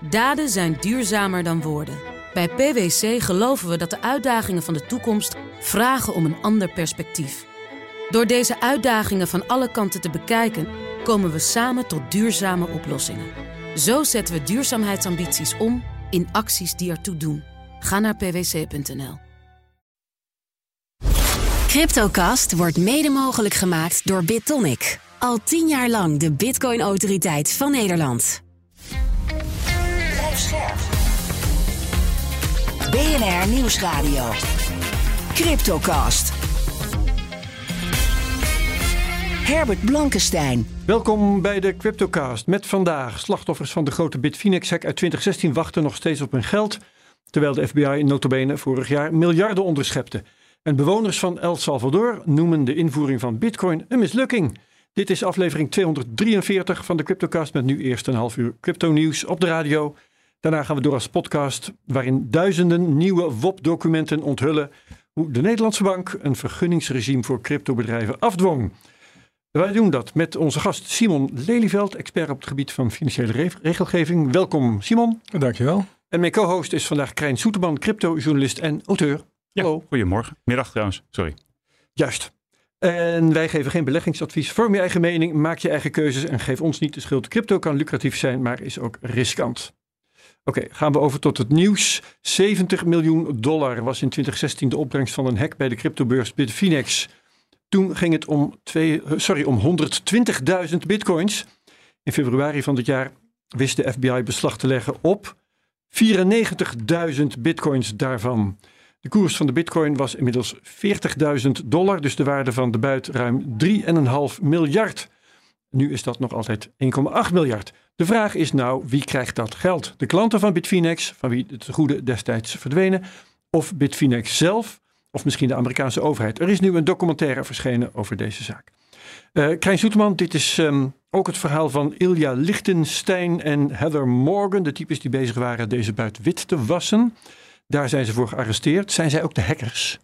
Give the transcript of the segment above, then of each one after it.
Daden zijn duurzamer dan woorden. Bij PwC geloven we dat de uitdagingen van de toekomst vragen om een ander perspectief. Door deze uitdagingen van alle kanten te bekijken, komen we samen tot duurzame oplossingen. Zo zetten we duurzaamheidsambities om in acties die ertoe doen. Ga naar pwc.nl. Cryptocast wordt mede mogelijk gemaakt door BitTonic. Al tien jaar lang de Bitcoin-autoriteit van Nederland. Scherp. BNR Nieuwsradio. Cryptocast. Herbert Blankenstein. Welkom bij de Cryptocast met vandaag slachtoffers van de grote Bitfinex-hack uit 2016 wachten nog steeds op hun geld, terwijl de FBI notabene vorig jaar miljarden onderschepte. En bewoners van El Salvador noemen de invoering van Bitcoin een mislukking. Dit is aflevering 243 van de Cryptocast met nu eerst een half uur crypto-nieuws op de radio. Daarna gaan we door als podcast waarin duizenden nieuwe WOP-documenten onthullen hoe de Nederlandse bank een vergunningsregime voor cryptobedrijven afdwong. Wij doen dat met onze gast Simon Lelyveld, expert op het gebied van financiële re- regelgeving. Welkom Simon. Dankjewel. En mijn co-host is vandaag Krijn Soeterman, cryptojournalist en auteur. Ja, Hallo. goedemorgen. Middag trouwens, sorry. Juist. En wij geven geen beleggingsadvies. Vorm je eigen mening, maak je eigen keuzes en geef ons niet de schuld. Crypto kan lucratief zijn, maar is ook riskant. Oké, gaan we over tot het nieuws. 70 miljoen dollar was in 2016 de opbrengst van een hack bij de cryptobeurs Bitfinex. Toen ging het om, twee, eh, sorry, om 120.000 bitcoins. In februari van dit jaar wist de FBI beslag te leggen op 94.000 bitcoins daarvan. De koers van de bitcoin was inmiddels 40.000 dollar, dus de waarde van de buit ruim 3,5 miljard. Nu is dat nog altijd 1,8 miljard. De vraag is nou, wie krijgt dat geld? De klanten van Bitfinex, van wie het goede destijds verdwenen, of Bitfinex zelf, of misschien de Amerikaanse overheid. Er is nu een documentaire verschenen over deze zaak. Eh Krijn Soeterman, dit is ehm, ook het verhaal van Ilja Lichtenstein en Heather Morgan, de types die bezig waren deze buit wit te wassen. Daar zijn ze voor gearresteerd. Zijn zij ook de hackers?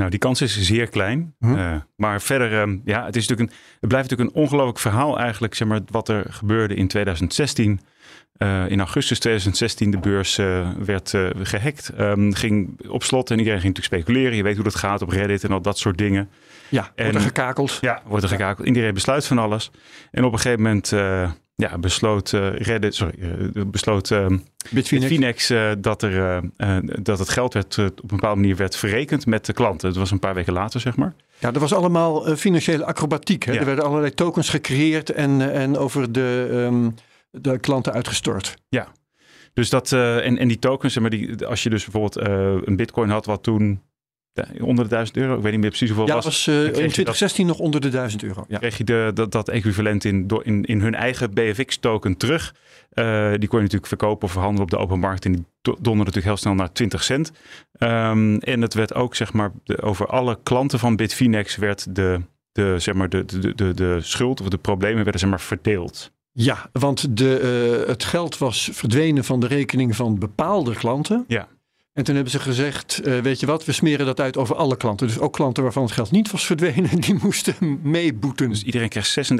Nou, die kans is zeer klein. Hm. Eh, maar verder, ehm, ja, het, is natuurlijk een, het blijft natuurlijk een ongelooflijk verhaal eigenlijk, zeg maar, wat er gebeurde in 2016. Eh, in augustus 2016 de beurs eh, werd eh, gehackt. Ehm, ging op slot en iedereen ging natuurlijk speculeren. Je weet hoe dat gaat op Reddit en al dat soort dingen. Ja, wordt En- er gekakeld. Ja, wordt er gekakeld. Iedereen besluit van alles. En op een gegeven moment ja, besloot eh, Reddit, sorry, eh, besloot ehm, Bitfinex. Finex eh, dat, er, dat het geld werd, op een bepaalde manier werd verrekend met de klanten. Dat was een paar weken later, zeg maar. Ja, er was allemaal financiële acrobatiek. Hè? Ja. Er werden allerlei tokens gecreëerd en, en over de, ehm, de klanten uitgestort. Dus dat, en, en die tokens, maar, die, als je dus bijvoorbeeld een bitcoin had wat toen onder de 1000 euro, ik weet niet meer precies hoeveel ja, was, was eh, in kreeg je dat- 2016 nog onder de 1000 euro. Ja. kreeg je de, dat, dat equivalent in, in, in hun eigen BFX-token terug. Eh, die kon je natuurlijk verkopen of verhandelen op de open markt. En die do- donderde natuurlijk heel snel naar 20 cent. Ehm, en het werd ook, zeg maar, de, over alle klanten van Bitfinex werd de, de, zeg maar, de, de, de, de schuld of de problemen werden, zeg maar, verdeeld. Ja, want de, eh, het geld was verdwenen van de rekening van bepaalde klanten. Ja. En toen hebben ze gezegd, eh, weet je wat, we smeren dat uit over alle klanten. Dus ook klanten waarvan het geld niet was verdwenen, die moesten meeboeten. Dus iedereen kreeg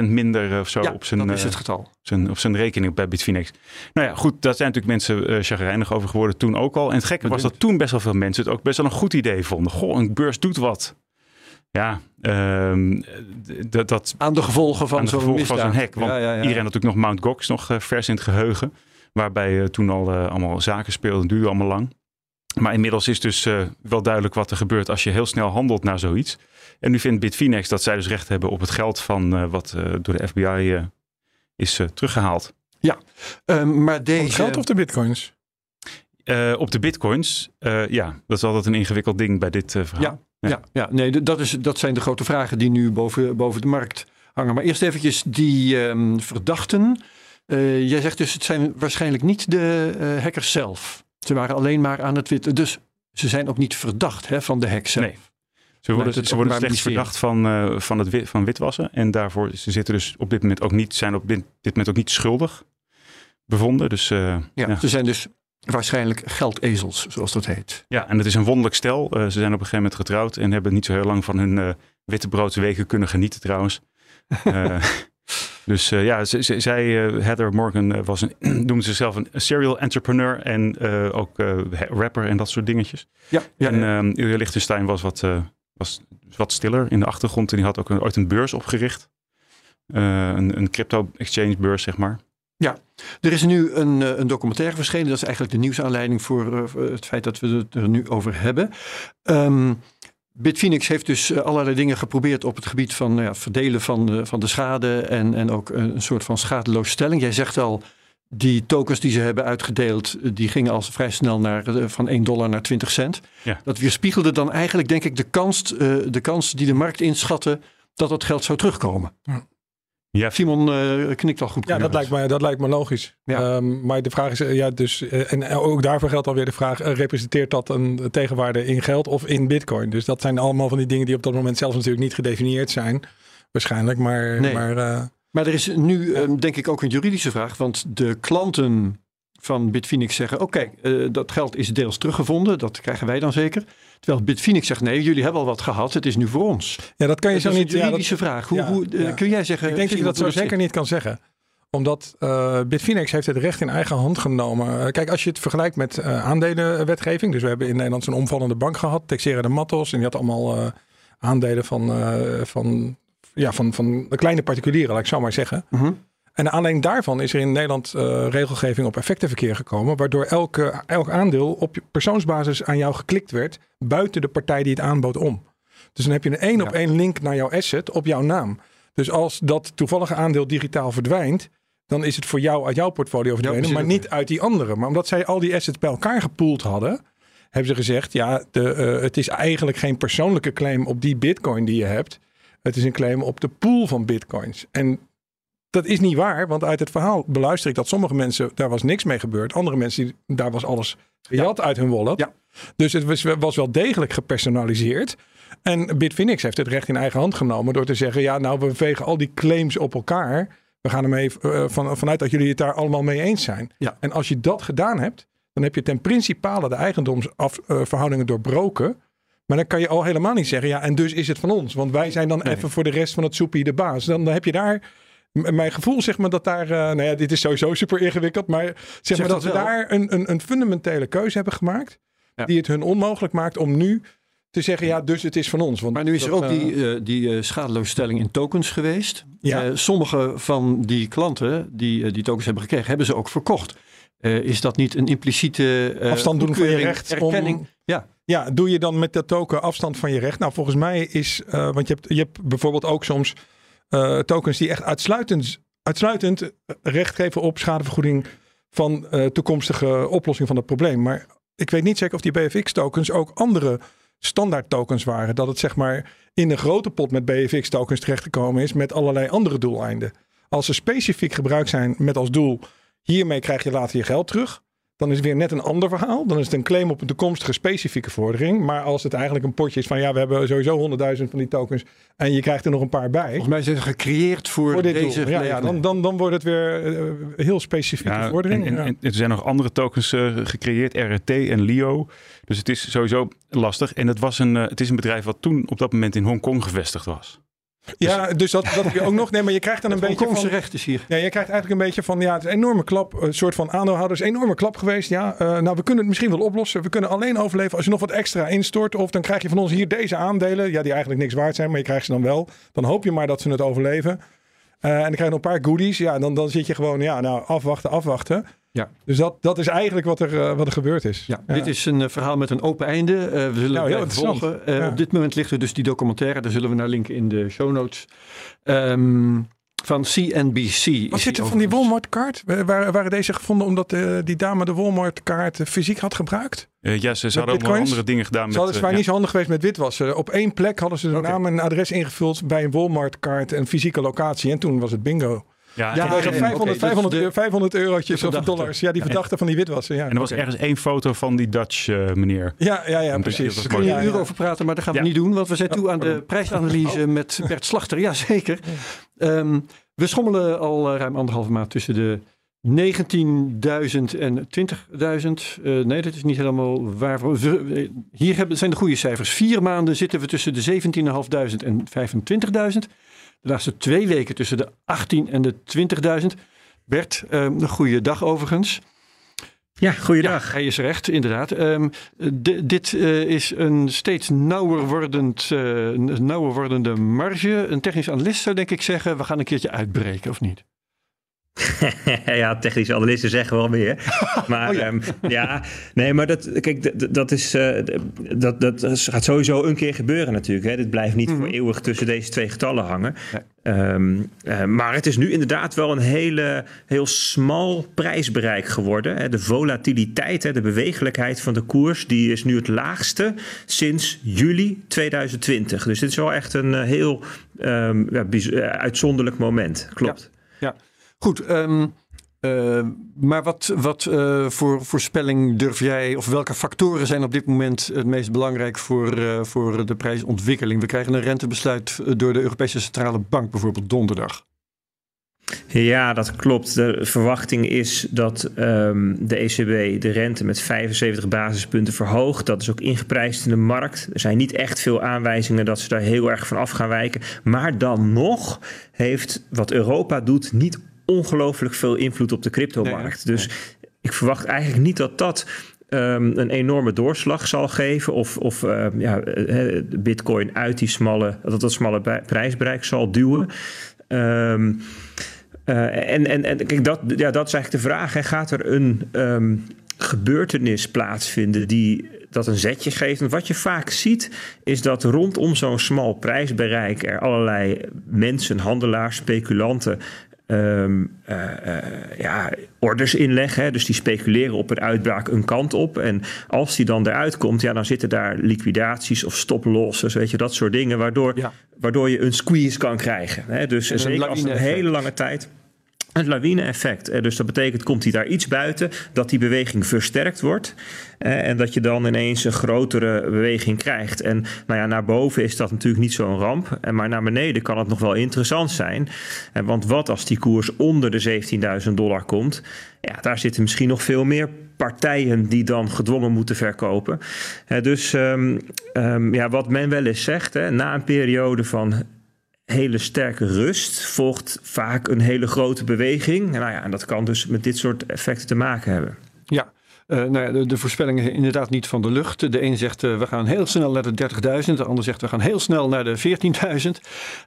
36% minder eh, of zo ja, op, zijn, dat is eh, het getal. zijn, op zijn rekening bij Bitfinex. Nou ja, goed, daar zijn natuurlijk mensen eh chagrijnig over geworden toen ook al. En het gekke was dat toen best wel veel mensen het ook best wel een goed idee vonden. Goh, een beurs doet wat. Ja, ehm, dat, dat Aan de gevolgen van aan de zo'n gevolgen van misdaad. zo'n hack. Want Ja, ja, ja. iedereen had natuurlijk nog Mount Gox nog vers in het geheugen. Waarbij eh, toen al eh, allemaal zaken speelden, duurde allemaal lang. Maar inmiddels is dus eh, wel duidelijk wat er gebeurt als je heel snel handelt naar zoiets. En nu vindt Bitfinex dat zij dus recht hebben op het geld van eh, wat eh, door de FBI eh, is eh, teruggehaald. Ehm, maar deze... het geld of de bitcoins? Eh, op de bitcoins, eh, ja, dat is altijd een ingewikkeld ding bij dit eh, verhaal. Ja. Ja, ja nee, dat, is, dat zijn de grote vragen die nu boven, boven de markt hangen. Maar eerst eventjes die ehm, verdachten. Eh, jij zegt dus, het zijn waarschijnlijk niet de eh, hackers zelf. Ze waren alleen maar aan het witten. Dus ze zijn ook niet verdacht hè, van de hack zelf. Nee. Ze worden, het ze worden slechts Ministerie. verdacht van, eh, van, het wit, van witwassen. En daarvoor ze zitten dus op dit moment ook niet, zijn op dit, dit moment ook niet schuldig bevonden. Dus Ja, ja. Ze zijn dus waarschijnlijk geldezels, zoals dat heet. ja, en het is een wonderlijk stel. Ze zijn op een gegeven moment getrouwd en hebben niet zo heel lang van hun witte broodsweken kunnen genieten trouwens. Eh, Dus uh, ja, zij, uh, Heather Morgan, uh, was een, noemde zichzelf een serial entrepreneur en ook rapper en dat soort dingetjes. Ja, ja, en um, Ilja Lichtenstein was wat, was wat stiller in de achtergrond en die had ook een, ooit een beurs opgericht. een, een crypto exchange beurs, zeg maar. Ja, er is nu een, een, documentaire verschenen. Dat is eigenlijk de nieuwsaanleiding voor het feit dat we het er nu over hebben. Um, Bitfinex heeft dus allerlei dingen geprobeerd op het gebied van nou ja, verdelen van de, van de schade en, en ook een soort van schadeloosstelling. Jij zegt al, die tokens die ze hebben uitgedeeld, die gingen al vrij snel naar, van 1 dollar naar 20 cent. Ja. Dat weerspiegelde dan eigenlijk, denk ik, de kans, de kans die de markt inschatte dat dat geld zou terugkomen. Ja. Ja. Simon uh, knikt al goed. Ja, dat lijkt, me, dat lijkt me logisch. Ja. Um, maar de vraag is, ja, dus, uh, en ook daarvoor geldt alweer de vraag: uh, representeert dat een tegenwaarde in geld of in Bitcoin? Dus dat zijn allemaal van die dingen die op dat moment zelfs natuurlijk niet gedefinieerd zijn, waarschijnlijk. Maar, nee. maar, maar er is nu, um, denk ik, ook een juridische vraag. Want de klanten van Bitfinex zeggen: Oké, okay, dat geld is deels teruggevonden, dat krijgen wij dan zeker. Terwijl Bitfinex zegt: nee, jullie hebben al wat gehad, het is nu voor ons. Ja, dat kan je dat zo is niet. een juridische ja, vraag. Hoe, ja, hoe uh, ja. kun jij zeggen? Ik denk dat je dat zo zeker zit? niet kan zeggen omdat uh, Bitfinex heeft het recht in eigen hand genomen. Kijk, als je het vergelijkt met aandelenwetgeving. Dus we hebben in Nederland zo'n omvallende bank gehad. Texera de Matos. En die had allemaal aandelen van, van, ja, van, van de kleine particulieren, laat ik zo maar zeggen. Mhm. En alleen daarvan is er in Nederland uh, regelgeving op effectenverkeer gekomen. Waardoor elke, elk aandeel op persoonsbasis aan jou geklikt werd. Buiten de partij die het aanbood om. Dus dan heb je een één op één link naar jouw asset op jouw naam. Dus als dat toevallige aandeel digitaal verdwijnt. Dan is het voor jou uit jouw portfolio verdwenen. Ja, maar niet uit die andere. Maar omdat zij al die assets bij elkaar gepoeld hadden. Hebben ze gezegd. Ja, de, uh, het is eigenlijk geen persoonlijke claim op die bitcoin die je hebt. Het is een claim op de pool van bitcoins. En dat is niet waar, want uit het verhaal beluister ik dat sommige mensen, daar was niks mee gebeurd. Andere mensen, daar was alles gejat ja. uit hun wallet. Ja. Dus het was, was, wel degelijk gepersonaliseerd. En Bitfinex heeft het recht in eigen hand genomen door te zeggen, ja nou we vegen al die claims op elkaar. We gaan ermee uh, van, vanuit dat jullie het daar allemaal mee eens zijn. Ja. En als je dat gedaan hebt, dan heb je ten principale de eigendomsverhoudingen doorbroken. Maar dan kan je al helemaal niet zeggen, ja en dus is het van ons. Want wij zijn dan Nee. even voor de rest van het soepie de baas. Dan, dan heb je daar mijn gevoel zeg maar dat daar, uh, nou ja, dit is sowieso super ingewikkeld, maar zeg, Zeg maar dat, dat we daar een, een, een fundamentele keuze hebben gemaakt, Ja. die het hun onmogelijk maakt om nu te zeggen, ja, dus het is van ons. Want Maar nu is er dat, ook eh, die, uh, die uh, schadeloosstelling in tokens geweest. Ja. Uh, sommige van die klanten die die tokens hebben gekregen, hebben ze ook verkocht. Uh, is dat niet een impliciete uh, afstand doen van je recht om-? Ja, Ja, doe je dan met dat token afstand van je recht? Nou, volgens mij is, uh, want je hebt, je hebt bijvoorbeeld ook soms uh, tokens die echt uitsluitend, uitsluitend recht geven op schadevergoeding van uh, toekomstige oplossing van het probleem. Maar ik weet niet zeker of die BFX-tokens ook andere standaard tokens waren. Dat het zeg maar in een grote pot met BFX-tokens terechtgekomen is met allerlei andere doeleinden. Als ze specifiek gebruikt zijn met als doel, hiermee krijg je later je geld terug. Dan is het weer net een ander verhaal. Dan is het een claim op een toekomstige specifieke vordering. Maar als het eigenlijk een potje is van ja, we hebben sowieso 100.000 van die tokens. En je krijgt er nog een paar bij. volgens mij zijn ze gecreëerd voor, Voor dit deze. Ja, ja, dan, dan, dan wordt het weer uh, heel specifieke Ja, vordering. en, en, ja. en er zijn nog andere tokens uh, gecreëerd, RRT en LIO. Dus het is sowieso lastig. En het, was een, uh, het is een bedrijf wat toen op dat moment in Hongkong gevestigd was. Ja, dus dat, dat heb je ook nog. Nee, maar je krijgt dan een beetje van... recht is hier. Ja, je krijgt eigenlijk een beetje van, ja, het is een enorme klap, een soort van aandeelhouders, enorme klap geweest. Ja, uh, nou, we kunnen het misschien wel oplossen. We kunnen alleen overleven als je nog wat extra instort. Of dan krijg je van ons hier deze aandelen, ja, die eigenlijk niks waard zijn, maar je krijgt ze dan wel. Dan hoop je maar dat ze het overleven. Uh, en dan krijg je nog een paar goodies. Ja, dan, dan zit je gewoon, ja, nou, afwachten, afwachten. Ja. Dus dat, dat is eigenlijk wat er, uh, wat er gebeurd is. Ja, Dit is een uh, verhaal met een open einde. Uh, we zullen Nou, het volgen. Uh, Ja. Op dit moment ligt er dus die documentaire. Daar zullen we naar linken in de show notes. Um, van CNBC. Wat is zit er die van die. Walmart-kaart? Waren, waren deze gevonden omdat uh, die dame de Walmart-kaart uh, fysiek had gebruikt? Uh, ja, ze, ze hadden ook nog andere dingen gedaan. Ze hadden, waren uh, niet zo handig geweest met witwassen. Op één plek hadden ze de naam en adres ingevuld bij een Walmart-kaart en fysieke locatie. En toen was het bingo. Ja, Ja, en- Tegen ja, 500, oké, dus 500, de- 500 eurotjes de of verdachte. dollars. Ja, die verdachte van die witwassen. Ja, en er was ergens één foto van die Dutch uh, meneer. ja, ja, ja precies. Daar kun je Ja, een uur ja. over praten, maar dat gaan we Ja. niet doen. Want we zijn toe aan de prijsanalyse met Bert Slachter. Jazeker. Um, we schommelen al uh, ruim anderhalve maand tussen de 19.000 en 20.000. Uh, nee, dat is niet helemaal waar. We- Hier hebben, zijn de goede cijfers. Vier maanden zitten we tussen de 17.500 en 25.000. De laatste twee weken tussen de 18 en de 20.000. Bert, uh, een goede dag overigens. Ja, goeiedag. Ja, hij is recht, inderdaad. Um, dit uh, is een steeds nauwer, wordend, uh, nauwer wordende marge. Een technisch analist zou denk ik zeggen, we gaan een keerje uitbreken, of niet? ja, technische analisten zeggen wel meer. Maar oh ja. Um, ja. nee, maar dat, kijk, dat, is, uh, dat, dat gaat sowieso een keer gebeuren natuurlijk. Hè. Dit blijft niet mm -hmm. voor eeuwig tussen deze twee getallen hangen. Nee. Um, uh, maar het is nu inderdaad wel een hele, heel smal prijsbereik geworden. Hè. De volatiliteit, hè, de bewegelijkheid van de koers, die is nu het laagste sinds juli 2020. Dus dit is wel echt een heel um, ja, uitzonderlijk moment. Klopt. Ja. ja. Goed, um, uh, maar wat, wat uh, voor voorspelling durf jij, of welke factoren zijn op dit moment het meest belangrijk voor, uh, voor de prijsontwikkeling? We krijgen een rentebesluit door de Europese Centrale Bank bijvoorbeeld donderdag. Ja, dat klopt. De verwachting is dat um, de ECB de rente met 75 basispunten verhoogt. Dat is ook ingeprijsd in de markt. Er zijn niet echt veel aanwijzingen dat ze daar heel erg van af gaan wijken. Maar dan nog heeft wat Europa doet niet ongelooflijk veel invloed op de cryptomarkt. Nee, dus nee. ik verwacht eigenlijk niet dat dat um, een enorme doorslag zal geven. Of, of uh, ja, Bitcoin uit die smalle, dat, dat smalle prijsbereik zal duwen. Um, uh, en, en, en kijk, dat, ja, dat is eigenlijk de vraag. Hè. Gaat er een um, gebeurtenis plaatsvinden die dat een zetje geeft. En wat je vaak ziet, is dat rondom zo'n smal prijsbereik er allerlei mensen, handelaars, speculanten Um, uh, uh, ja, orders inleggen. Hè? Dus die speculeren op een uitbraak een kant op. En als die dan eruit komt, ja, dan zitten daar liquidaties of stoplosses, weet je, dat soort dingen, waardoor, ja. waardoor je een squeeze kan krijgen. Hè? Dus en zeker als een hele lange tijd. Een lawine-effect. Dus dat betekent, komt hij daar iets buiten, dat die beweging versterkt wordt. En dat je dan ineens een grotere beweging krijgt. En nou ja, naar boven is dat natuurlijk niet zo'n ramp. Maar naar beneden kan het nog wel interessant zijn. Want wat als die koers onder de 17.000 dollar komt? Ja, daar zitten misschien nog veel meer partijen die dan gedwongen moeten verkopen. Dus um, um, ja, wat men wel eens zegt, hè, na een periode van hele sterke rust volgt vaak een hele grote beweging. Nou ja, en dat kan dus met dit soort effecten te maken hebben. Ja, uh, nou ja, de, de voorspellingen inderdaad niet van de lucht. De een zegt uh, we gaan heel snel naar de 30.000. De ander zegt we gaan heel snel naar de 14.000.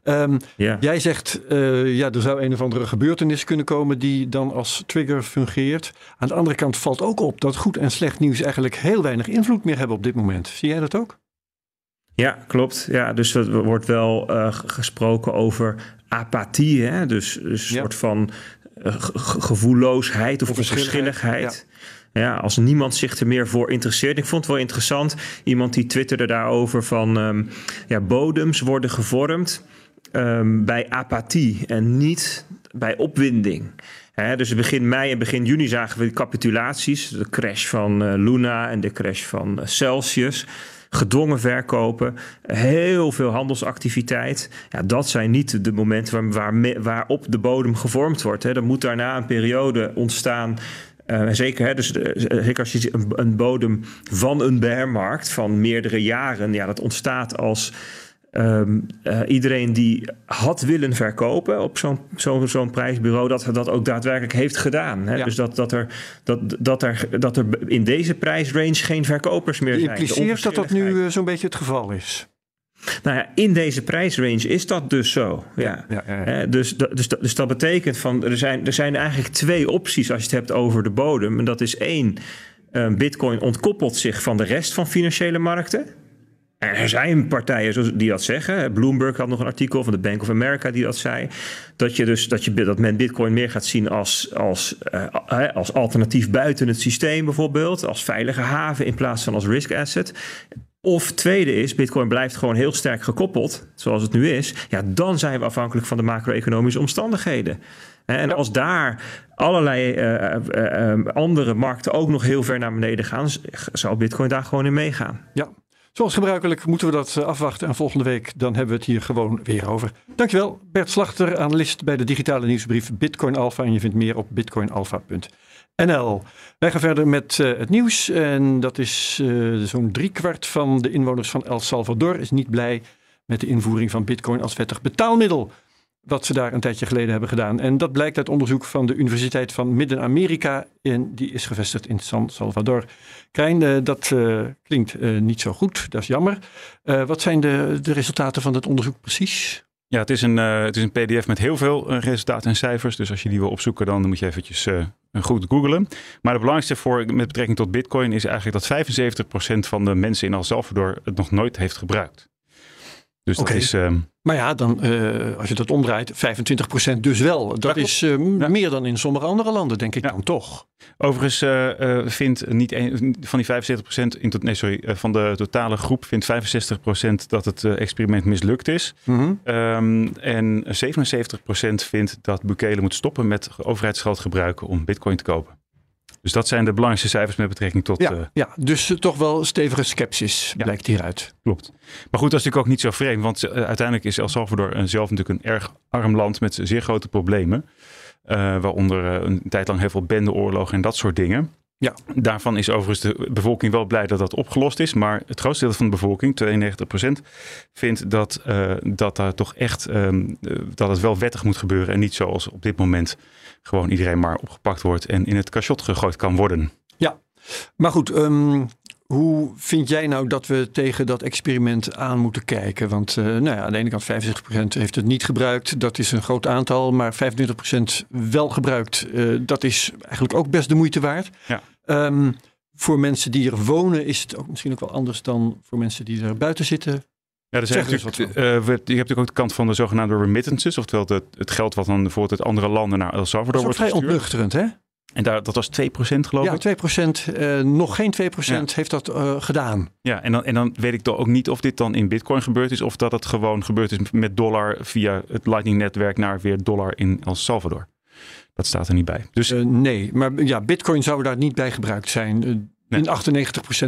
Um, ja. Jij zegt uh, ja, er zou een of andere gebeurtenis kunnen komen die dan als trigger fungeert. Aan de andere kant valt ook op dat goed en slecht nieuws eigenlijk heel weinig invloed meer hebben op dit moment. Zie jij dat ook? Ja, klopt. Ja, dus er wordt wel uh, gesproken over apathie. Hè? Dus, dus een ja. soort van uh, gevoelloosheid of, of onverschilligheid. Ja. ja. als niemand zich er meer voor interesseert. Ik vond het wel interessant. Iemand die twitterde daarover van... Um, ja, bodems worden gevormd um, bij apathie en niet bij opwinding. He, dus begin mei en begin juni zagen we capitulaties. De crash van uh, Luna en de crash van Celsius gedwongen verkopen, heel veel handelsactiviteit. Ja, dat zijn niet de momenten waar, waar, waarop de bodem gevormd wordt. Hè. Er moet daarna een periode ontstaan uh, zeker, hè, dus, uh, zeker als je een, een, bodem van een bearmarkt van meerdere jaren, ja, dat ontstaat als um, uh, iedereen die had willen verkopen op zo'n zo'n zo'n prijsbureau, dat dat ook daadwerkelijk heeft gedaan. Hè? Ja. Dus dat, dat, er, dat, dat, er, dat er in deze prijsrange geen verkopers meer zijn. Impliceert dat dat nu uh, zo'n beetje het geval is? Nou ja, in deze prijsrange is dat dus zo. Ja. ja, ja, ja. Dus, dus, dus dat betekent van er zijn, er zijn eigenlijk twee opties als je het hebt over de bodem. En dat is één, Bitcoin ontkoppelt zich van de rest van financiële markten. Er zijn partijen die dat zeggen. Bloomberg had nog een artikel van de Bank of America die dat zei. Dat, je dus, dat, je, dat men Bitcoin meer gaat zien als, als, uh, als alternatief buiten het systeem, bijvoorbeeld. Als veilige haven in plaats van als risk asset. Of tweede is, Bitcoin blijft gewoon heel sterk gekoppeld, zoals het nu is. Ja, dan zijn we afhankelijk van de macro-economische omstandigheden. En als daar allerlei uh, uh, andere markten ook nog heel ver naar beneden gaan, zal Bitcoin daar gewoon in meegaan. Ja, Zoals gebruikelijk moeten we dat afwachten en volgende week dan hebben we het hier gewoon weer over. Dankjewel Bert Slachter, analist bij de digitale nieuwsbrief Bitcoin Alpha en je vindt meer op bitcoinalpha.nl. Wij gaan verder met uh, het nieuws en dat is uh, zo'n driekwart van de inwoners van El Salvador is niet blij met de invoering van Bitcoin als wettig betaalmiddel. Wat ze daar een tijdje geleden hebben gedaan. En dat blijkt uit onderzoek van de Universiteit van Midden-Amerika. En die is gevestigd in San Salvador. Krijn, uh, dat uh, klinkt uh, niet zo goed. Dat is jammer. wat zijn de, de resultaten van dat onderzoek precies? Ja, het is, een, het is een pdf met heel veel resultaten en cijfers. Dus als je die wil opzoeken, dan moet je eventjes goed googlen. Maar het belangrijkste voor, met betrekking tot bitcoin is eigenlijk dat 75% van de mensen in El Salvador het nog nooit heeft gebruikt. Dus okay. dat is... Uh, maar ja, dan, uh, als je dat omdraait, 25% dus wel. Dat is uh, ja. meer dan in sommige andere landen, denk ik ja. dan toch. Overigens vindt niet een, van die 75%, in tot, nee, sorry, van de totale groep vindt 65% dat het experiment mislukt is. Mhm. Mm -hmm. um, en 77% vindt dat Bukele moet stoppen met overheidsgeld gebruiken om bitcoin te kopen. Dus dat zijn de belangrijkste cijfers met betrekking tot. Ja, uh, ja dus uh, toch wel stevige sceptisch ja. blijkt hieruit. Klopt. Maar goed, dat is natuurlijk ook niet zo vreemd, want uh, uiteindelijk is El Salvador zelf natuurlijk een erg arm land met zeer grote problemen. waaronder een tijd lang heel veel bendeoorlogen en dat soort dingen. Ja. Daarvan is overigens de bevolking wel blij dat dat opgelost is. Maar het grootste deel van de bevolking, 92%, vindt dat, uh, dat daar toch echt um, dat het wel wettig moet gebeuren. En niet zoals op dit moment gewoon iedereen maar opgepakt wordt en in het cachot gegooid kan worden. Ja, maar goed. Um, hoe vind jij nou dat we tegen dat experiment aan moeten kijken? Want uh, nou ja, aan de ene kant 65% heeft het niet gebruikt. Dat is een groot aantal. Maar 25% wel gebruikt. Uh, dat is eigenlijk ook best de moeite waard. Ja. Um, voor mensen die er wonen is het ook misschien ook wel anders dan voor mensen die er buiten zitten. Ja, er zijn natuurlijk, uh, je hebt natuurlijk ook de kant van de zogenaamde remittances. Oftewel het, het geld wat dan bijvoorbeeld uit andere landen naar El Salvador Dat is ook wordt vrij gestuurd. ontnuchterend, hè? En daar, dat was 2% geloof Ja, ik. 2%, uh, nog geen 2% Ja. heeft dat uh, gedaan. Ja, en dan, en dan weet ik toch ook niet of dit dan in bitcoin gebeurd is. Of dat het gewoon gebeurd is met dollar via het Lightning netwerk naar weer dollar in El Salvador. Dat staat er niet bij. Dus Uh, nee, maar ja, bitcoin zou daar niet bij gebruikt zijn. Nee. In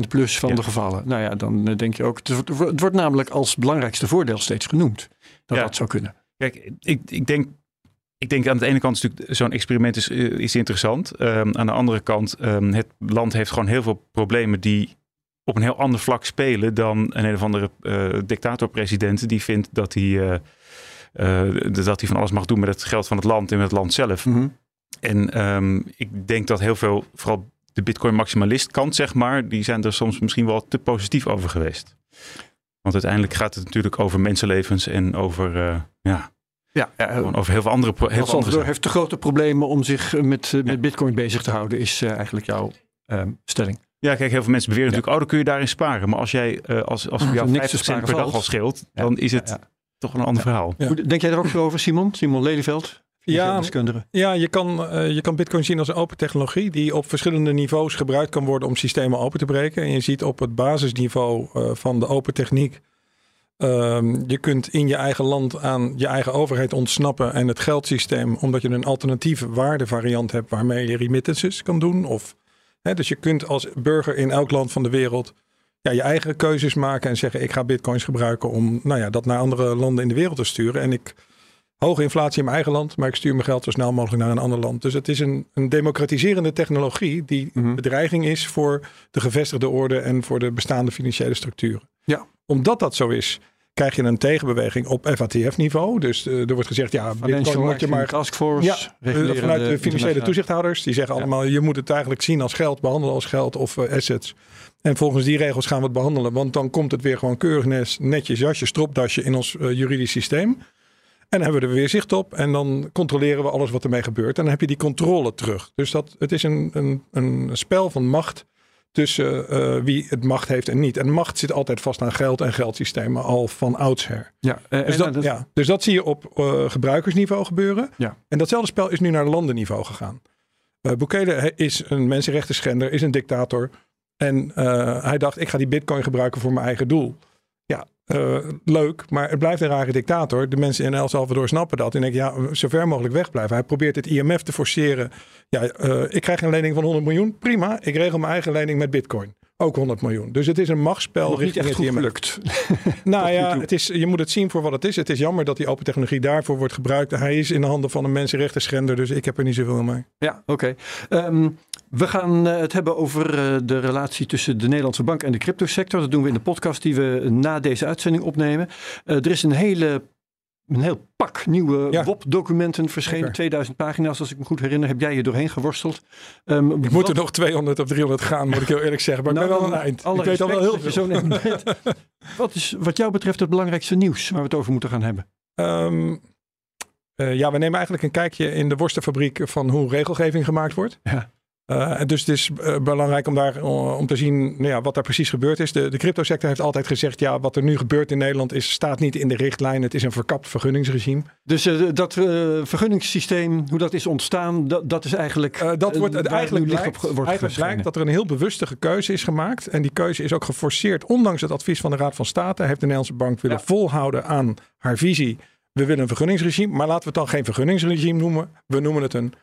98% plus van Ja. de gevallen. Nou ja, dan denk je ook. Het wordt, het wordt namelijk als belangrijkste voordeel steeds genoemd. Dat Ja. dat zou kunnen. Kijk, ik, ik, denk, ik denk aan de ene kant is natuurlijk zo'n experiment is, eh, is interessant. Ehm, aan de andere kant, ehm, het land heeft gewoon heel veel problemen die op een heel ander vlak spelen dan een een of andere eh, dictator-president die vindt dat hij, eh, dat hij van alles mag doen met het geld van het land en met het land zelf. Mhm. En ehm, ik denk dat heel veel, vooral de Bitcoin-maximalist kant, zeg maar, die zijn er soms misschien wel te positief over geweest. Want uiteindelijk gaat het natuurlijk over mensenlevens en over, ja, Ja, ja gewoon over heel veel andere, heel veel Salvador heeft te grote problemen om zich uh, met, uh, Ja. met bitcoin bezig te houden, is uh, eigenlijk jouw ehm, stelling. Ja, kijk, heel veel mensen beweren natuurlijk, oh, dan kun je daarin sparen. Maar als jij, eh, als, als voor jou Niks te 50 cent sparen per dag valt. al scheelt, Ja. dan is het Ja, ja. toch een ander verhaal. Denk jij er ook zo over, Simon? Simon Lelyveld? Ja. deskundige. Ja, je kan, eh, je kan Bitcoin zien als een open technologie die op verschillende niveaus gebruikt kan worden om systemen open te breken. En je ziet op het basisniveau eh, van de open techniek. Ehm, je kunt in je eigen land aan je eigen overheid ontsnappen en het geldsysteem, omdat je een alternatieve waardevariant hebt waarmee je remittances kan doen. Of, hè, dus je kunt als burger in elk land van de wereld ja, je eigen keuzes maken en zeggen: ik ga bitcoins gebruiken om nou ja, dat naar andere landen in de wereld te sturen. En ik hoge inflatie in mijn eigen land, maar ik stuur mijn geld zo snel mogelijk naar een ander land. Dus het is een, een democratiserende technologie die Mhm. bedreiging is voor de gevestigde orde en voor de bestaande financiële structuren. Ja. Omdat dat zo is, krijg je een tegenbeweging op FATF-niveau. Dus eh, er wordt gezegd, ja, bitcoin moet je maar Task Force. ja, eh, vanuit de financiële toezichthouders. Die zeggen Ja. allemaal, je moet het eigenlijk zien als geld, behandelen als geld of eh, assets. En volgens die regels gaan we het behandelen. Want dan komt het weer gewoon keurig netjes jasje, stropdasje in ons juridisch systeem. En hebben we er weer zicht op. En dan controleren we alles wat ermee gebeurt. En dan heb je die controle terug. Dus dat, het is een, een, een spel van macht tussen eh, wie het macht heeft en niet. En macht zit altijd vast aan geld en geldsystemen al van oudsher. Ja, eh, Dus dat, dat- ja, dus dat zie je op eh, gebruikersniveau gebeuren. Ja. En datzelfde spel is nu naar landenniveau gegaan. Uh, Bukele is een mensenrechten schender, is een dictator. En hij dacht, ik ga die bitcoin gebruiken voor mijn eigen doel. Eh, leuk, maar het blijft een rare dictator. De mensen in El Salvador snappen dat. En denken, ja, zo ver mogelijk wegblijven. Hij probeert het IMF te forceren. Ja, eh, ik krijg een lening van 100 miljoen. Prima, ik regel mijn eigen lening met bitcoin. Ook 100 miljoen. Dus het is een machtsspel nog niet richting echt het gelukt. Nou ja, het is, je moet het zien voor wat het is. Het is jammer dat die open technologie daarvoor wordt gebruikt. Hij is in de handen van een mensenrechten schender, dus ik heb er niet zoveel mee. Ja, oké. Ehm, we gaan eh, het hebben over eh, de relatie tussen de Nederlandse bank en de cryptosector. Dat doen we in de podcast die we na deze uitzending opnemen. Eh, er is een hele een heel pak nieuwe Ja. WOP-documenten verschenen. Zeker. 2000 pagina's, als ik me goed herinner, heb jij je doorheen geworsteld. Ehm, Ik moet er nog 200 of 300 gaan, moet ik heel eerlijk zeggen. Maar ik ben wel aan het eind. Ik weet al wel heel veel. zo. Wat is wat jou betreft het belangrijkste nieuws waar we het over moeten gaan hebben? Ehm, eh, ja, we nemen eigenlijk een kijkje in de worstenfabriek van hoe regelgeving gemaakt wordt. Ja. Eh, dus het is eh, belangrijk om, daar, eh, om te zien nou ja, wat daar precies gebeurd is. De, de cryptosector heeft altijd gezegd, ja, wat er nu gebeurt in Nederland is, staat niet in de richtlijn. Het is een verkapt vergunningsregime. Dus dat vergunningssysteem, hoe dat is ontstaan, dat, dat is eigenlijk. Dat wordt, het eigenlijk blijkt, op wordt eigenlijk blijkt dat er een heel bewuste keuze is gemaakt. En die keuze is ook geforceerd, ondanks het advies van de Raad van State. Heeft de Nederlandse bank willen Ja. volhouden aan haar visie. We willen een vergunningsregime, maar laten we het dan geen vergunningsregime noemen. We noemen het een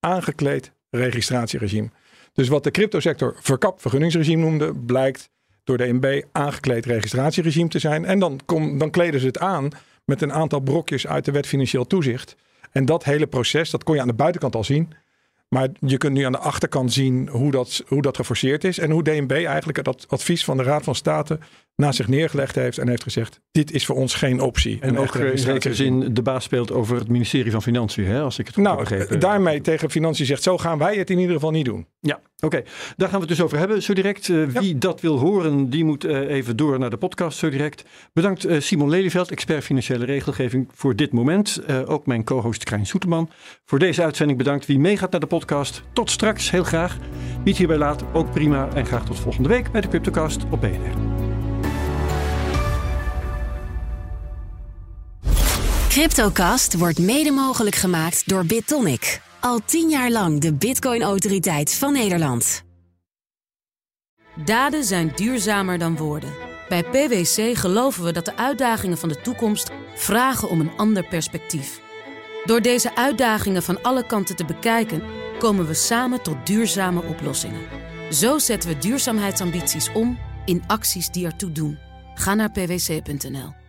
aangekleed registratieregime. Dus wat de cryptosector verkapt vergunningsregime noemde, blijkt door de NB aangekleed registratieregime te zijn. En dan, kom, dan kleden ze het aan met een aantal brokjes uit de wet financieel toezicht. En dat hele proces, dat kon je aan de buitenkant al zien. Maar je kunt nu aan de achterkant zien hoe dat, hoe dat geforceerd is. En hoe DNB eigenlijk dat advies van de Raad van State naast zich neergelegd heeft. En heeft gezegd, dit is voor ons geen optie. En Een ook eh, in zekere zin de baas speelt over het ministerie van Financiën, hè, als ik het goed heb Nou, begrepen. daarmee tegen Financiën zegt, zo gaan wij het in ieder geval niet doen. Ja, oké. Daar gaan we het dus over hebben zo direct. Eh, wie dat wil horen, die moet eh, even door naar de podcast zo direct. Bedankt eh, Simon Lelyveld, expert financiële regelgeving, voor dit moment. Eh, ook mijn co-host Krijn Soeterman. Voor deze uitzending bedankt. Wie meegaat naar de podcast, tot straks, heel graag. Wie het hierbij laat, ook prima. En graag tot volgende week bij de Cryptocast op BNR. Cryptocast wordt mede mogelijk gemaakt door BitTonic. Al tien jaar lang de Bitcoin-autoriteit van Nederland. Daden zijn duurzamer dan woorden. Bij PwC geloven we dat de uitdagingen van de toekomst vragen om een ander perspectief. Door deze uitdagingen van alle kanten te bekijken, komen we samen tot duurzame oplossingen. Zo zetten we duurzaamheidsambities om in acties die ertoe doen. Ga naar pwc.nl.